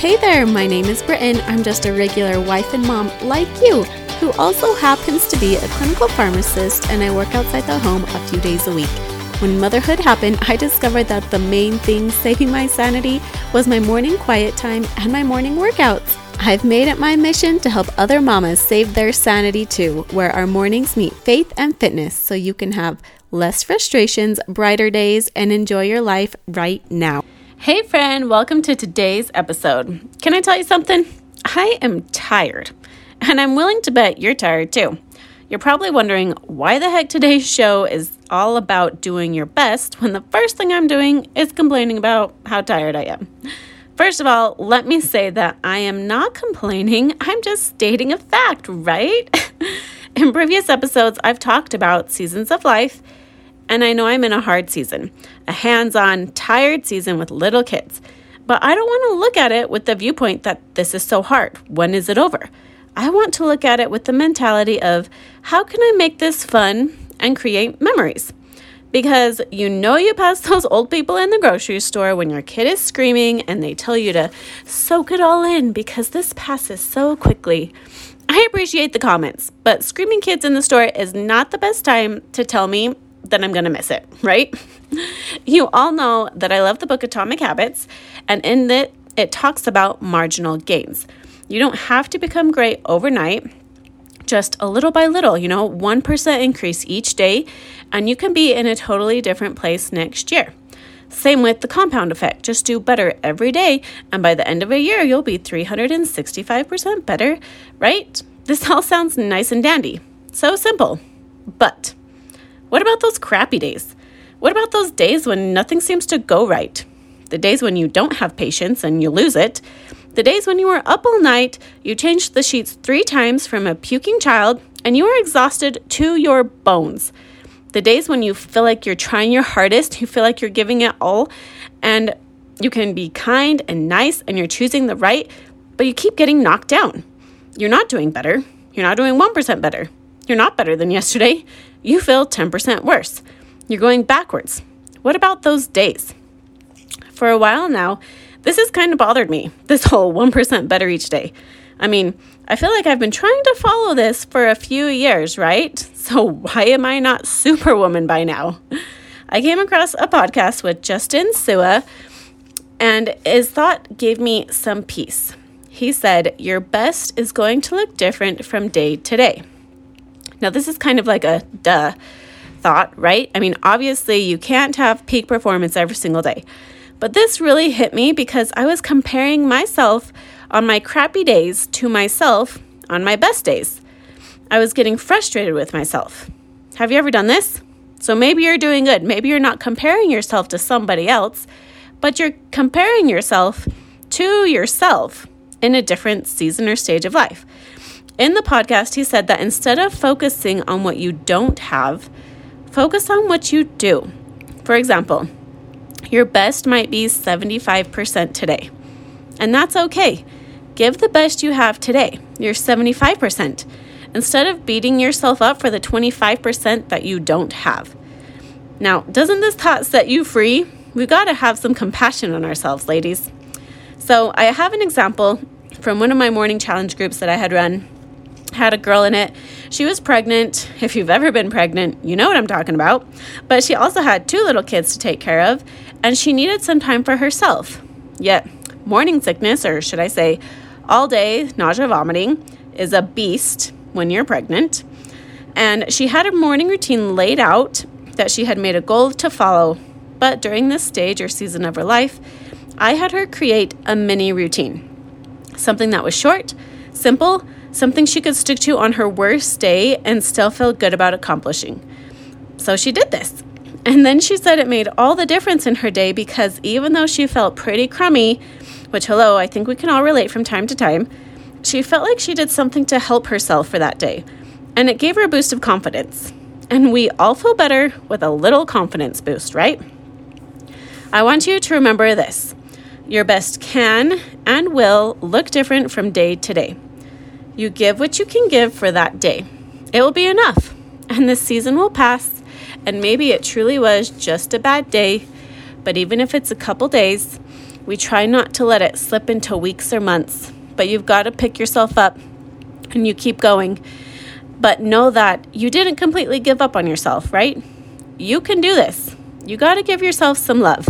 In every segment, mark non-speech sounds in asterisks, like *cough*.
Hey there, my name is Brittan. I'm just a regular wife and mom like you, who also happens to be a clinical pharmacist, and I work outside the home a few days a week. When motherhood happened, I discovered that the main thing *laughs* saving my sanity was my morning quiet time and my morning workouts. I've made it my mission to help other mamas save their sanity too, where our mornings meet faith and fitness so you can have less frustrations, brighter days, and enjoy your life right now. Hey, friend, welcome to today's episode. Can I tell you something? I am tired, and I'm willing to bet you're tired too. You're probably wondering why the heck today's show is all about doing your best when the first thing I'm doing is complaining about how tired I am. First of all, let me say that I am not complaining, I'm just stating a fact, right? *laughs* In previous episodes, I've talked about seasons of life and I know I'm in a hard season, a hands on, tired season with little kids. But I don't want to look at it with the viewpoint that this is so hard. When is it over? I want to look at it with the mentality of how can I make this fun and create memories? Because you know you pass *laughs* those old people in the grocery store when your kid is screaming and they tell you to soak it all in because this passes so quickly. I appreciate the comments, but screaming kids in the store is not the best time to tell me then I'm going to miss it, right? you all know that I love the book Atomic Habits, and in it, it talks about marginal gains. You don't have to become great overnight, just a little by little, you know, 1% increase each day, and you can be in a totally different place next year. Same with the compound effect. Just do better every day, and by the end of a year, you'll be 365% better, right? This all sounds nice and dandy. So simple. But what about those crappy days? What about those days when nothing seems to go right? The days when you don't have patience and you lose it? The days when you were up all night, you changed the sheets three times from a puking child, and you are exhausted to your bones? The days when you feel like you're trying your hardest, you feel like you're giving it all, and you can be kind and nice and you're choosing the right, but you keep getting knocked down. You're not doing better. You're not doing 1% better. You're not better than yesterday you feel 10% worse. You're going backwards. What about those days? For a while now, this has kind of bothered me, this whole *laughs* 1% better each day. I mean, I feel like I've been trying to follow this for a few years, right? So why am I not Superwoman by now? I came across a podcast with Justin Sua, and his thought gave me some peace. He said, Your best is going to look different from day to day. Now, this is kind of like a duh thought, right? I mean, obviously, you can't have peak performance every single day. But this really hit me because I was comparing myself on my crappy days to myself on my best days. I was getting frustrated with myself. Have you ever done this? So maybe you're doing good. Maybe you're not comparing yourself to somebody else, but you're comparing yourself to yourself in a different season or stage of life. In the podcast, he said that instead of focusing on what you don't have, focus on what you do. For example, your best might be 75% today, and that's okay. Give the best you have today, your 75%, instead of beating yourself up for the 25% that you don't have. Now, doesn't this thought set you free? We've got to have some compassion on ourselves, ladies. So, I have an example from one of my morning challenge groups that I had run had a girl in it. She was pregnant. If you've ever been pregnant, you know what I'm talking about. But she also had two little kids to take care of, and she needed some time for herself. Yet, morning sickness, or should I say, all day nausea, vomiting, is a beast when you're pregnant. And she had a morning routine laid out that she had made a goal to follow. But during this stage or season of her life, I had her create a mini routine. Something that was short, simple, something she could stick to on her worst day and still feel good about accomplishing. So she did this. And then she said it made all the difference in her day because even though she felt pretty crummy, which, hello, I think we can all relate from time to time, she felt like she did something to help herself for that day. And it gave her a boost of confidence. And we all feel better with a little confidence boost, right? I want you to remember this your best can and will look different from day to day. You give what you can give for that day. It will be enough, and this season will pass, and maybe it truly was just a bad day, But even if it's a couple days, we try not to let it slip into weeks or months. But you've got to pick yourself up and you keep going. But know that you didn't completely give up on yourself, right? You can do this. You got to give yourself some love.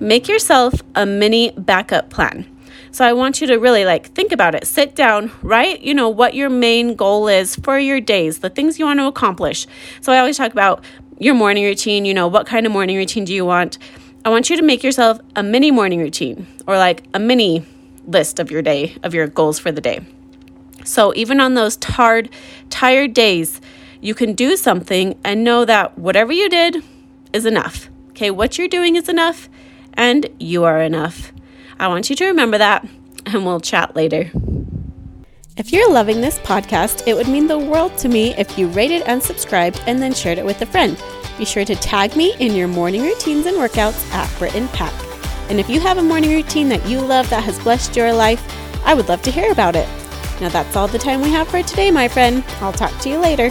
Make yourself a mini backup plan. So I want you to really like think about it. Sit down, write, you know, what your main goal is for your days, the things you want to accomplish. So I always talk about your morning routine, you know, what kind of morning routine do you want? I want you to make yourself a mini morning routine or like a mini list of your day, of your goals for the day. So even on those tired, tired days, you can do something and know that whatever you did is enough. Okay, what you're doing is enough and you are enough. I want you to remember that, and we'll chat later. If you're loving this podcast, it would mean the world to me if you rated and subscribed and then shared it with a friend. Be sure to tag me in your morning routines and workouts at Brittan Pack. And if you have a morning routine that you love that has blessed your life, I would love to hear about it. Now that's all the time we have for today, my friend. I'll talk to you later.